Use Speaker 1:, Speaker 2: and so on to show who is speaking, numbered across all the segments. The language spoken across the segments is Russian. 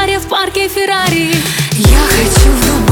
Speaker 1: баре, в парке Феррари. Я хочу в Дубай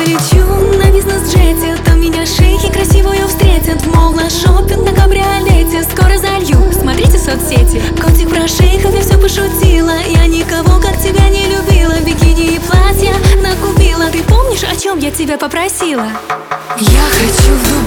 Speaker 1: хочу на бизнес-джете Там меня шейхи красивую встретят. Мол, на шопинг на кабриолете Скоро залью, смотрите соцсети Котик про шейхов я все пошутила. Я никого как тебя не любила. Бикини и платья накупила. Ты помнишь, о чем я тебя попросила?
Speaker 2: Я хочу в